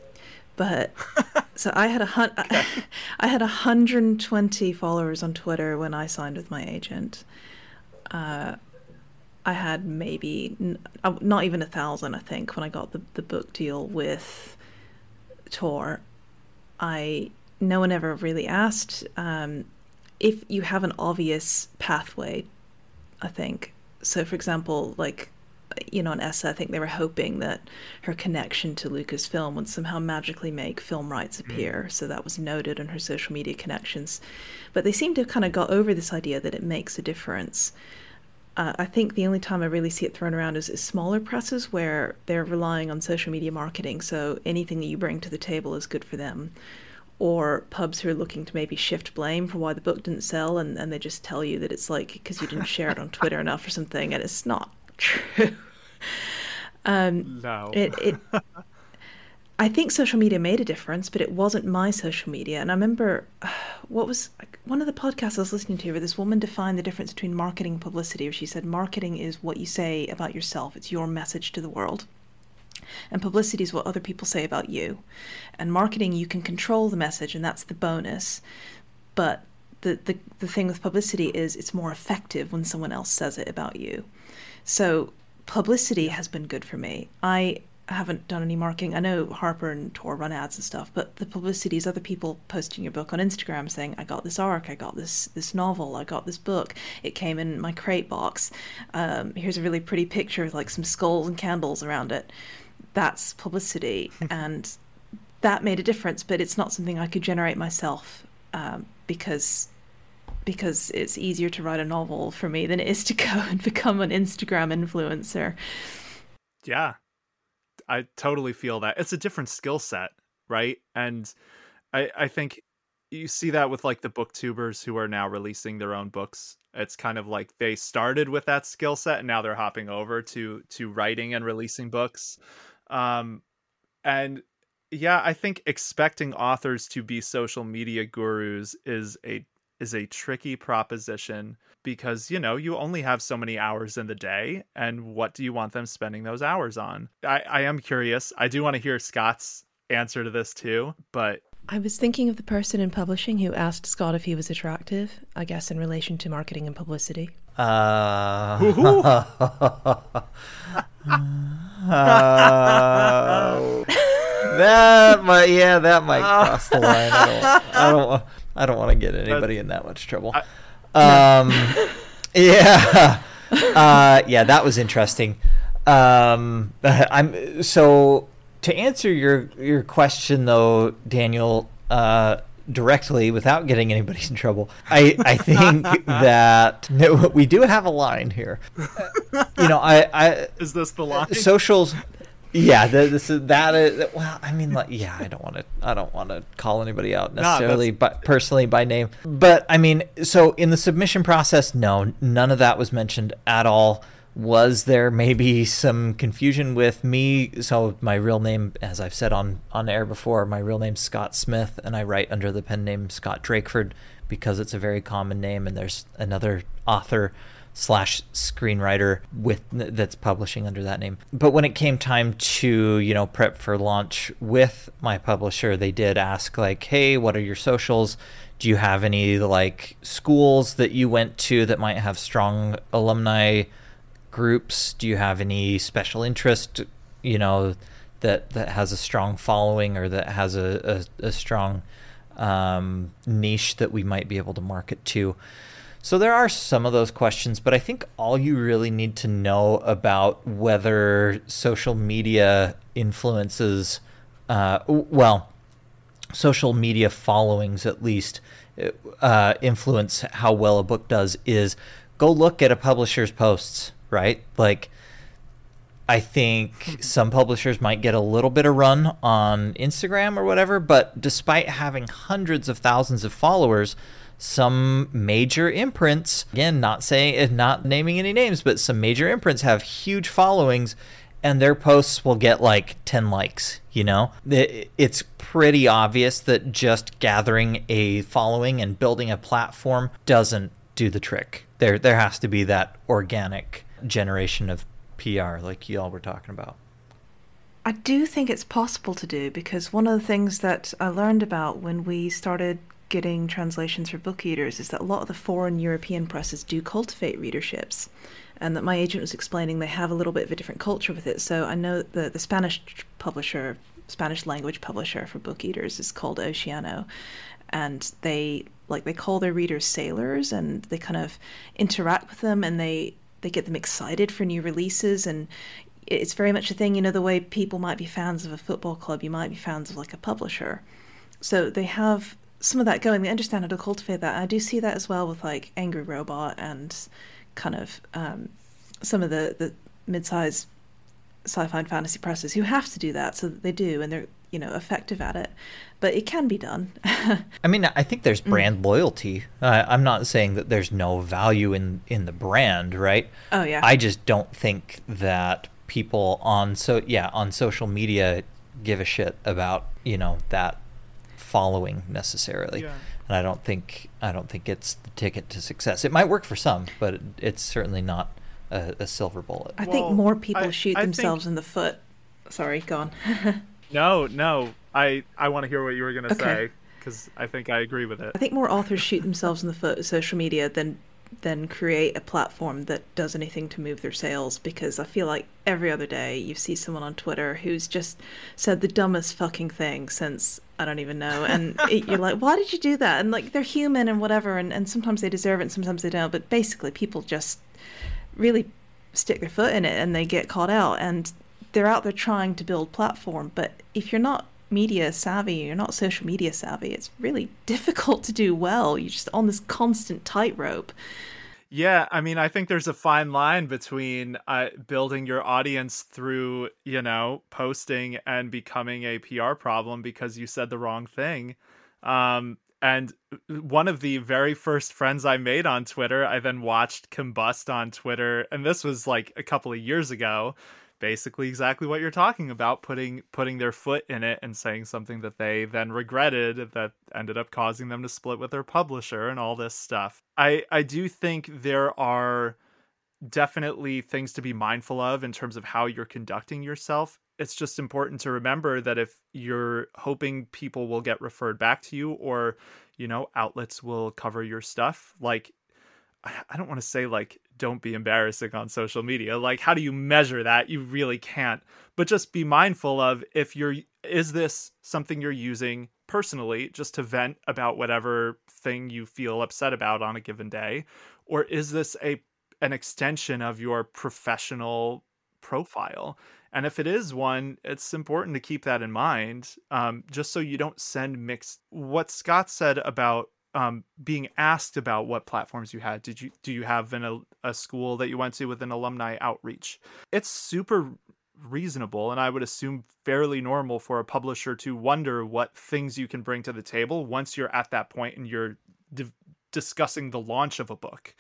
but (laughs) so i had a hun- okay. (laughs) i had 120 followers on twitter when i signed with my agent. Uh, I had maybe uh, not even a thousand, I think, when I got the, the book deal with Tor, I no one ever really asked um, if you have an obvious pathway. I think so. For example, like you know, on Essa, I think they were hoping that her connection to Lucasfilm would somehow magically make film rights hmm. appear. Mm. So that was noted in her social media connections. But they seem to have kind of got over this idea that it makes a difference. Uh, I think the only time I really see it thrown around is, is smaller presses where they're relying on social media marketing. So anything that you bring to the table is good for them. Or pubs who are looking to maybe shift blame for why the book didn't sell and, and they just tell you that it's like because you didn't share it on Twitter enough or something, and it's not (laughs) true. um, no. it, it (laughs) I think social media made a difference, but it wasn't my social media. And I remember uh, (sighs) what was one of the podcasts I was listening to where this woman defined the difference between marketing and publicity. Where she said marketing is what you say about yourself, it's your message to the world. And publicity is what other people say about you. And marketing, you can control the message, and that's the bonus. But the, the, the thing with publicity is it's more effective when someone else says it about you. So publicity has been good for me. I haven't done any marketing. I know Harper and Tor run ads and stuff, but the publicity is other people posting your book on Instagram saying, "I got this arc, I got this this novel, I got this book. It came in my crate box. Um, here's a really pretty picture with like some skulls and candles around it." That's publicity, (laughs) and that made a difference. But it's not something I could generate myself um, because because it's easier to write a novel for me than it is to go (laughs) and become an Instagram influencer. Yeah, I totally feel that. It's a different skill set, right? And I I think you see that with like the booktubers who are now releasing their own books. It's kind of like they started with that skill set and now they're hopping over to to writing and releasing books. Um and yeah, I think expecting authors to be social media gurus is a is a tricky proposition because you know you only have so many hours in the day and what do you want them spending those hours on i, I am curious i do want to hear scott's answer to this too but I was thinking of the person in publishing who asked Scott if he was attractive, I guess in relation to marketing and publicity. Uh, (laughs) uh, that might, yeah, that might cross the line. I don't, I don't, (laughs) I don't want to get anybody in that much trouble. Um, (laughs) yeah, (laughs) uh, yeah, that was interesting. Um, (laughs) I'm so to answer your your question though, Daniel. Uh, directly without getting anybody in trouble. I, I think that no, we do have a line here. You know, I, I is this the line? Socials yeah, this is that is well. I mean, like, yeah, I don't want to. I don't want to call anybody out necessarily, but personally by name. But I mean, so in the submission process, no, none of that was mentioned at all. Was there maybe some confusion with me? So my real name, as I've said on on air before, my real name's Scott Smith, and I write under the pen name Scott Drakeford because it's a very common name, and there's another author slash screenwriter with that's publishing under that name. But when it came time to you know prep for launch with my publisher, they did ask like, "Hey, what are your socials? Do you have any like schools that you went to that might have strong alumni groups? Do you have any special interest? You know." That, that has a strong following or that has a, a, a strong um, niche that we might be able to market to. So there are some of those questions, but I think all you really need to know about whether social media influences, uh, well, social media followings at least uh, influence how well a book does is go look at a publisher's posts, right? Like, I think some publishers might get a little bit of run on Instagram or whatever, but despite having hundreds of thousands of followers, some major imprints, again, not saying, eh, not naming any names, but some major imprints have huge followings and their posts will get like 10 likes, you know? It's pretty obvious that just gathering a following and building a platform doesn't do the trick. There there has to be that organic generation of PR like y'all were talking about. I do think it's possible to do because one of the things that I learned about when we started getting translations for book eaters is that a lot of the foreign European presses do cultivate readerships. And that my agent was explaining they have a little bit of a different culture with it. So I know the the Spanish publisher, Spanish language publisher for book eaters is called Oceano, and they like they call their readers sailors, and they kind of interact with them, and they they get them excited for new releases, and it's very much a thing. You know, the way people might be fans of a football club, you might be fans of like a publisher. So they have some of that going. They understand how to cultivate that. I do see that as well with like Angry Robot and kind of um, some of the the mid-sized sci-fi and fantasy presses who have to do that, so that they do, and they're you know effective at it. But it can be done. (laughs) I mean, I think there's mm. brand mm. loyalty. Uh, I'm not saying that there's no value in in the brand, right? Oh yeah. I just don't think that people on so yeah on social media give a shit about you know that following necessarily. Yeah. And I don't think I don't think it's the ticket to success. It might work for some, but it, it's certainly not a, a, silver bullet. I well, think more people I, shoot I themselves think... in the foot. Sorry, go on. (laughs) no, no. I I want to hear what you were going to okay. say because I think I agree with it. I think more authors shoot themselves in the foot with social media than than create a platform that does anything to move their sales because I feel like every other day you see someone on Twitter who's just said the dumbest fucking thing since I don't even know. And (laughs) it, you're like, why did you do that? And like, they're human and whatever. And, and sometimes they deserve it and sometimes they don't. But basically, people just really stick their foot in it and they get caught out. And they're out there trying to build platform. But if you're not media savvy, you're not social media savvy, it's really (laughs) difficult to do well. You're just on this constant tightrope. Yeah, I mean, I think there's a fine line between uh, building your audience through, you know, posting and becoming a PR problem because you said the wrong thing. Um, and one of the very first friends I made on Twitter, I then watched combust on Twitter, and this was like a couple of years ago basically exactly what you're talking about putting putting their foot in it and saying something that they then regretted that ended up causing them to split with their publisher and all this stuff. I i do think there are definitely things to be mindful of in terms of how you're conducting yourself. It's just important to remember that if you're hoping people will get referred back to you or you know outlets will cover your stuff like I don't want to say like don't be embarrassing on social media. Like how do you measure that? You really can't. But just be mindful of if you're is this something you're using personally just to vent about whatever thing you feel upset about on a given day or is this a an extension of your professional profile? And if it is one, it's important to keep that in mind, um, just so you don't send mixed. What Scott said about um, being asked about what platforms you had. Did you do you have an, a, a school that you went to with an alumni outreach? It's super reasonable and I would assume fairly normal for a publisher to wonder what things you can bring to the table once you're at that point and you're di- discussing the launch of a book.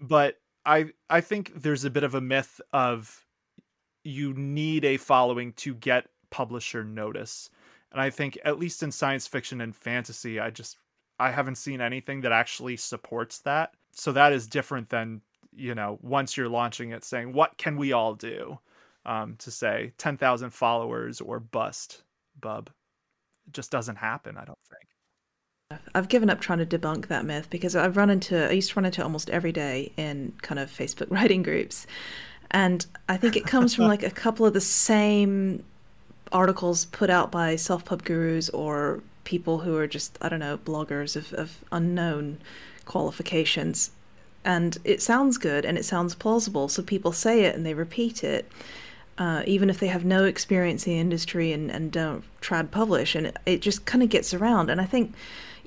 But I I think there's a bit of a myth of you need a following to get publisher notice. And I think at least in science fiction and fantasy, I just I haven't seen anything that actually supports that. So that is different than, you know, once you're launching it saying, what can we all do um, to say 10,000 followers or bust, bub. It just doesn't happen, I don't think. I've given up trying to debunk that myth because I've run into, I used to run into almost every day in kind of Facebook (laughs) writing groups. And I think it comes from like a couple of the same articles put out by self pub gurus or people who are just, I don't know, bloggers of, of unknown qualifications. And it sounds good and it sounds plausible, so people say it and they repeat it. Uh, even if they have no experience in the industry and, and don't trad publish, and it, it just kind of gets around. And I think,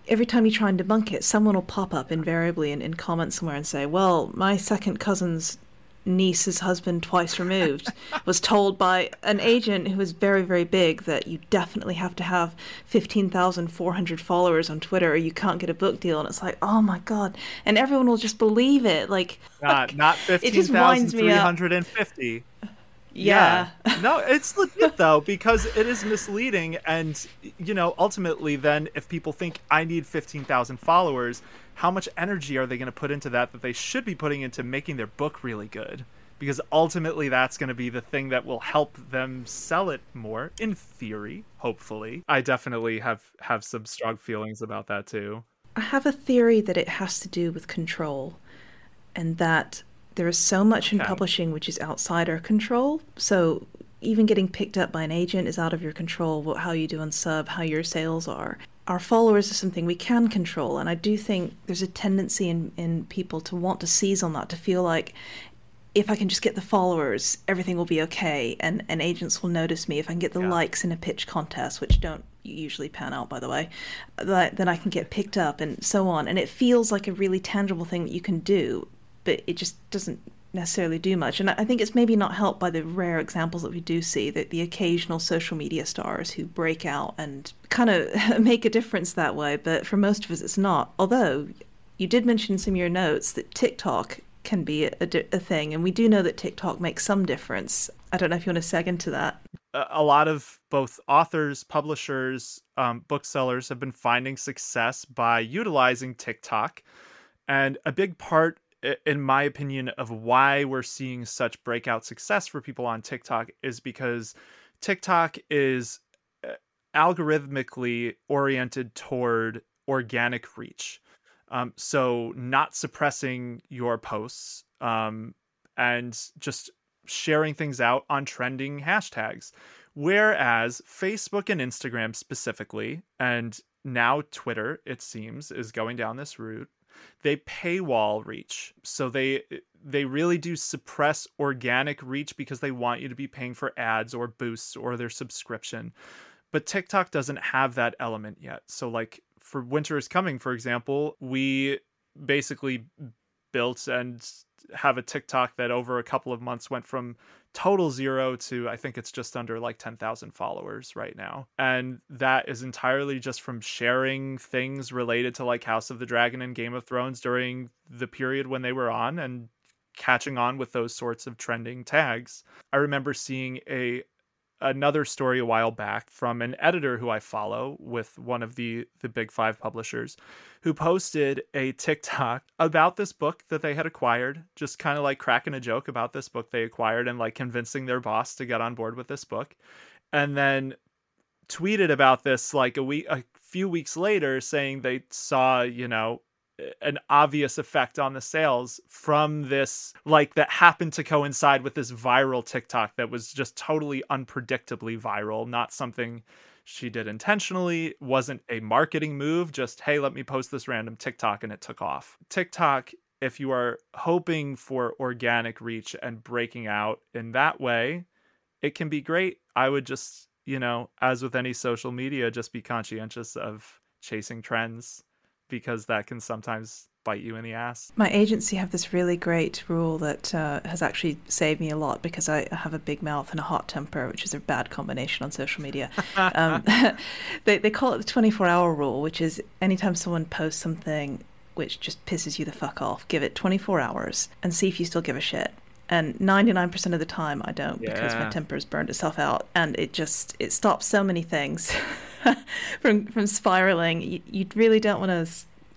every time you try and debunk it, someone will pop up invariably in, in comments somewhere and say, "Well, my second cousin's niece's husband twice removed was told by an agent who was very very big that you definitely have to have 15,400 followers on Twitter or you can't get a book deal. And it's like oh my god. And everyone will just believe it. Like not not 15,350 yeah. yeah. no, it's legit though because it is misleading. And you know, ultimately then if people think I need 15,000 followers, how much energy are they going to put into that that they should be putting into making their book really good? Because ultimately that's going to be the thing that will help them sell it more in theory, hopefully. I definitely have have some strong feelings about that too. I have a theory that it has to do with control and that there is so much in publishing which is outside our control. So even getting picked up by an agent is out of your control. What, how you do on sub, how your sales are. Our followers are something we can control, and I do think there's a tendency in, in people to want to seize on that, to feel like if I can just get the followers, everything will be okay, and, and agents will notice me. If I can get the yeah. likes in a pitch contest, which don't usually pan out, by the way, that, then I can get picked up and so on. And it feels like a really tangible thing that you can do but it just doesn't necessarily do much. And I think it's maybe not helped by the rare examples that we do see that the occasional social media stars who break out and kind of (laughs) make a difference that way. But for most of us, it's not. Although you did mention in some of your notes that TikTok can be a, a, thing, and we do know that TikTok makes some difference. I don't know if you want to seg into that. A lot of both authors, publishers, um, booksellers have been finding success by utilizing TikTok. And a big part in my opinion, of why we're seeing such breakout success for people on TikTok is because TikTok is uh, algorithmically oriented toward organic reach. Um, so, not suppressing your posts um, and just sharing things out on trending hashtags. Whereas Facebook and Instagram specifically, and now Twitter, it seems, is going down this route they paywall reach. So they they really do suppress organic reach because they want you to be paying for ads or boosts or their subscription. But TikTok doesn't have that element yet. So like for Winter is Coming, for example, we basically built and have a TikTok that over a couple of months went from total zero to I think it's just under like 10,000 followers right now. And that is entirely just from sharing things related to like House of the Dragon and Game of Thrones during the period when they were on and catching on with those sorts of trending tags. I remember seeing a another story a while back from an editor who I follow with one of the the big 5 publishers who posted a TikTok (laughs) about this book that they had acquired, just kind of like cracking a joke about this book they acquired and like convincing their boss to get on board with this book. And then tweeted about this like a week a few weeks later saying they saw, you know, an obvious effect on the sales from this like that happened to coincide with this viral TikTok that was just totally unpredictably viral, not something she did intentionally, wasn't a marketing move, just hey, let me post this random TikTok and it took off. TikTok if you are hoping for organic reach and breaking out in that way, it can be great. I would just, you know, as with any social media, just be conscientious of chasing trends because that can sometimes bite you in the ass. My agency have this really great rule that uh, has actually saved me a lot because I have a big mouth and a hot temper, which is a bad combination on social media. (laughs) um, (laughs) they, they call it the 24 hour rule, which is anytime someone posts something which just pisses you the fuck off, give it 24 hours and see if you still give a shit. And 99% of the time I don't yeah. because my temper has burned itself out and it just it stops so many things (laughs) (laughs) from from spiraling. You, you really don't want to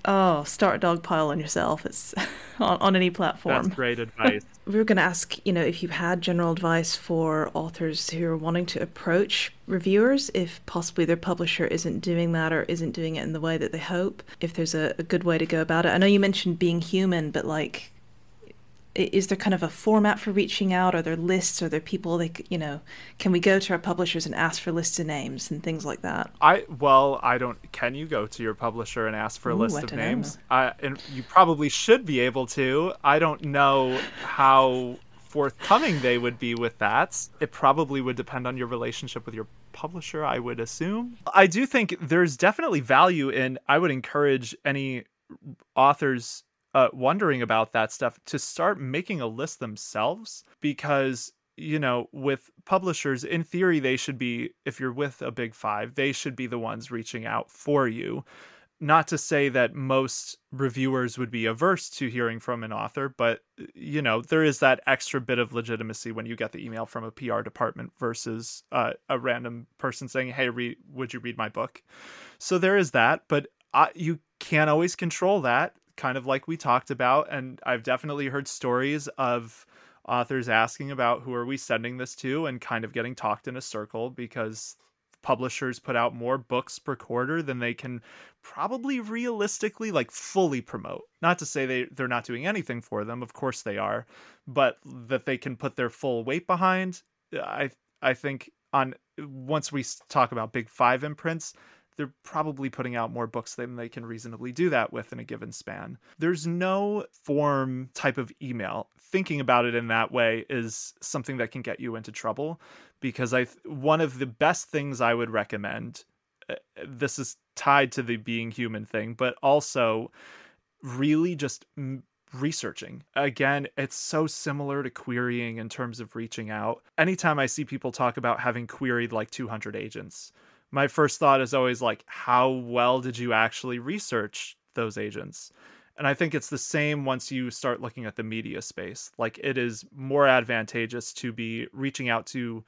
oh, start a dog pile on yourself. It's (laughs) on, on any platform. That's great advice. (laughs) we were going to ask, you know, if you had general advice for authors who are wanting to approach reviewers, if possibly their publisher isn't doing that or isn't doing it in the way that they hope, if there's a, a good way to go about it. I know you mentioned being human, but like is there kind of a format for reaching out? Are there lists? Are there people like you know? Can we go to our publishers and ask for lists of names and things like that? I well, I don't. Can you go to your publisher and ask for a Ooh, list of names? I, and you probably should be able to. I don't know how forthcoming they would be with that. It probably would depend on your relationship with your publisher, I would assume. I do think there's definitely value in, I would encourage any authors uh, wondering about that stuff to start making a list themselves because you know with publishers in theory they should be if you're with a big 5 they should be the ones reaching out for you. Not to say that most reviewers would be averse to hearing from an author but you know there is that extra bit of legitimacy when you get the email from a PR department versus uh, a random person saying hey re- would you read my book? So there is that but uh, you can't always control that kind of like we talked about. And I've definitely heard stories of authors asking about who are we sending this to and kind of getting talked in a circle because publishers put out more books per quarter than they can probably realistically like fully promote not to say they they're not doing anything for them of course they are but that they can put their full weight behind i i think on once we talk about big 5 imprints they're probably putting out more books than they can reasonably do that with in a given span. There's no form type of email. Thinking about it in that way is something that can get you into trouble because I one of the best things I would recommend uh, this is tied to the being human thing, but also really just researching. Again, it's so similar to querying in terms of reaching out. Anytime I see people talk about having queried like 200 agents, my first thought is always like, how well did you actually research those agents? And I think it's the same once you start looking at the media space. Like it is more advantageous to be reaching out to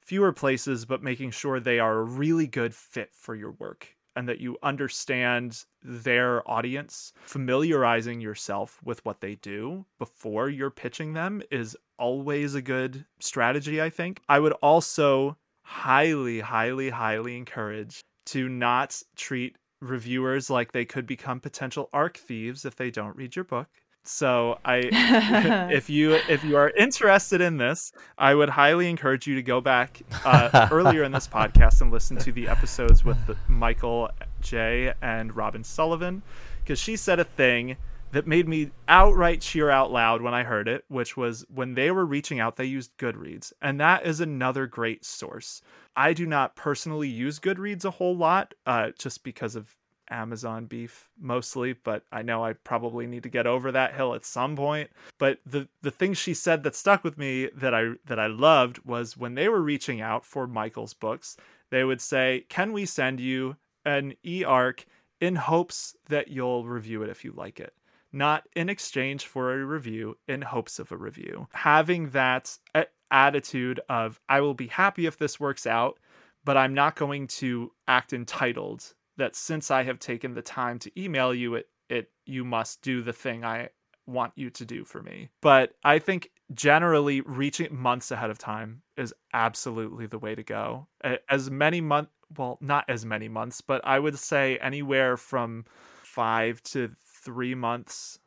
fewer places, but making sure they are a really good fit for your work and that you understand their audience. Familiarizing yourself with what they do before you're pitching them is always a good strategy, I think. I would also highly, highly, highly encourage to not treat reviewers like they could become potential arc thieves if they don't read your book. So I (laughs) if you if you are interested in this, I would highly encourage you to go back uh, earlier in this podcast and listen to the episodes with Michael J and Robin Sullivan because she said a thing that made me outright cheer out loud when I heard it, which was when they were reaching out, they used Goodreads. And that is another great source. I do not personally use Goodreads a whole lot, uh, just because of Amazon beef mostly, but I know I probably need to get over that hill at some point. But the the thing she said that stuck with me that I that I loved was when they were reaching out for Michael's books, they would say, "Can we send you an e-arc in hopes that you'll review it if you like it?" Not in exchange for a review, in hopes of a review. Having that uh, attitude of, I will be happy if this works out, but I'm not going to act entitled that since I have taken the time to email you it it you must do the thing I want you to do for me. But I think generally reaching months ahead of time is absolutely the way to go. As many month well, not as many months, but I would say anywhere from 5 to three months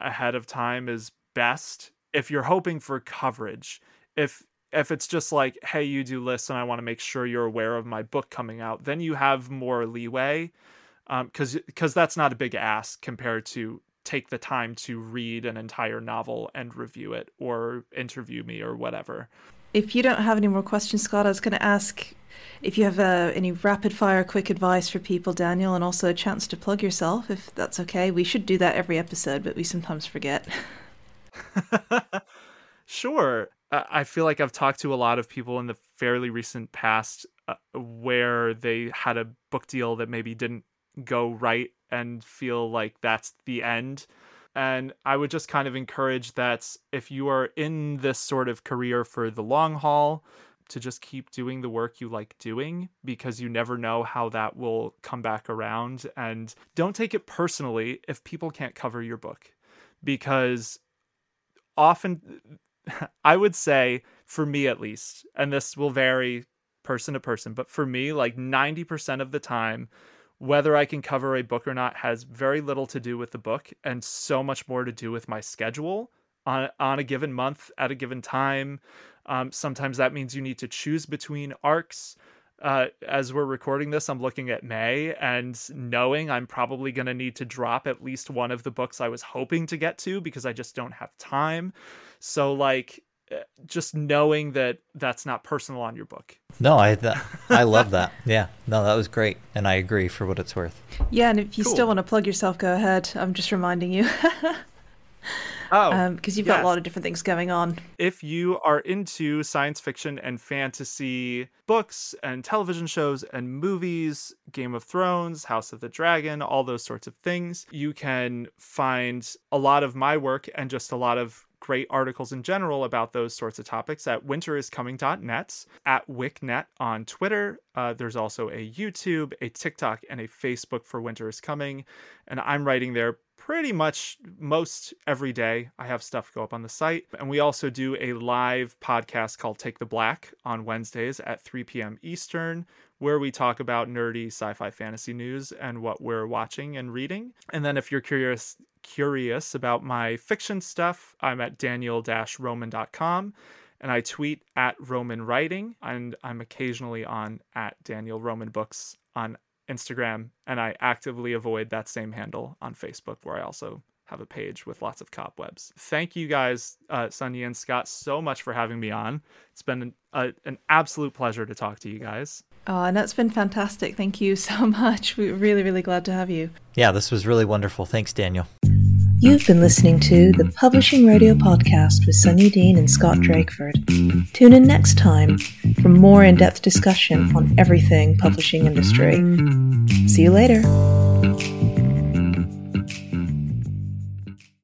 ahead of time is best if you're hoping for coverage. If if it's just like, hey, you do lists and I want to make sure you're aware of my book coming out, then you have more leeway. because um, because that's not a big ask compared to take the time to read an entire novel and review it or interview me or whatever. If you don't have any more questions, Scott, I was going to ask if you have uh, any rapid fire quick advice for people, Daniel, and also a chance to plug yourself, if that's okay. We should do that every episode, but we sometimes forget. (laughs) sure. I feel like I've talked to a lot of people in the fairly recent past uh, where they had a book deal that maybe didn't go right and feel like that's the end. And I would just kind of encourage that if you are in this sort of career for the long haul, to just keep doing the work you like doing because you never know how that will come back around. And don't take it personally if people can't cover your book because often, (laughs) I would say, for me at least, and this will vary person to person, but for me, like 90% of the time, whether I can cover a book or not has very little to do with the book and so much more to do with my schedule on on a given month at a given time um, sometimes that means you need to choose between arcs. Uh, as we're recording this, I'm looking at May and knowing I'm probably going to need to drop at least one of the books I was hoping to get to because I just don't have time. So, like, uh, just knowing that that's not personal on your book. No, I th- (laughs) I love that. Yeah, no, that was great, and I agree for what it's worth. Yeah, and if you cool. still want to plug yourself, go ahead. I'm just reminding you. (laughs) Oh, because um, you've got a lot of different things going on. If you are into science fiction and fantasy books and television shows and movies, Game of Thrones, House of the Dragon, all those sorts of things, you can find a lot of my work and just a lot of great articles in general about those sorts of topics at winteriscoming.net, at WiCnet on Twitter. Uh, there's also a YouTube, a TikTok, and a Facebook for Winter is Coming. And I'm writing there pretty much most every day. I have stuff go up on the site. And we also do a live podcast called Take the Black on Wednesdays at 3 p.m. Eastern, where we talk about nerdy sci-fi fantasy news and what we're watching and reading. And then if you're curious curious about my fiction stuff, I'm at daniel-roman.com and I tweet at Roman Writing and I'm occasionally on at Daniel Roman Books on Instagram, and I actively avoid that same handle on Facebook, where I also have a page with lots of cobwebs. Thank you guys, uh, Sunyi and Scott, so much for having me on. It's been an, a, an absolute pleasure to talk to you guys. Oh, and that's been fantastic. Thank you (laughs) so much. We're really, really glad to have you. Yeah, this was really wonderful. Thanks, Daniel. You've been listening to the Publishing Rodeo Podcast with Sunyi Dean and Scott Drakeford. Tune in next time for more in depth discussion on everything publishing industry. See you later.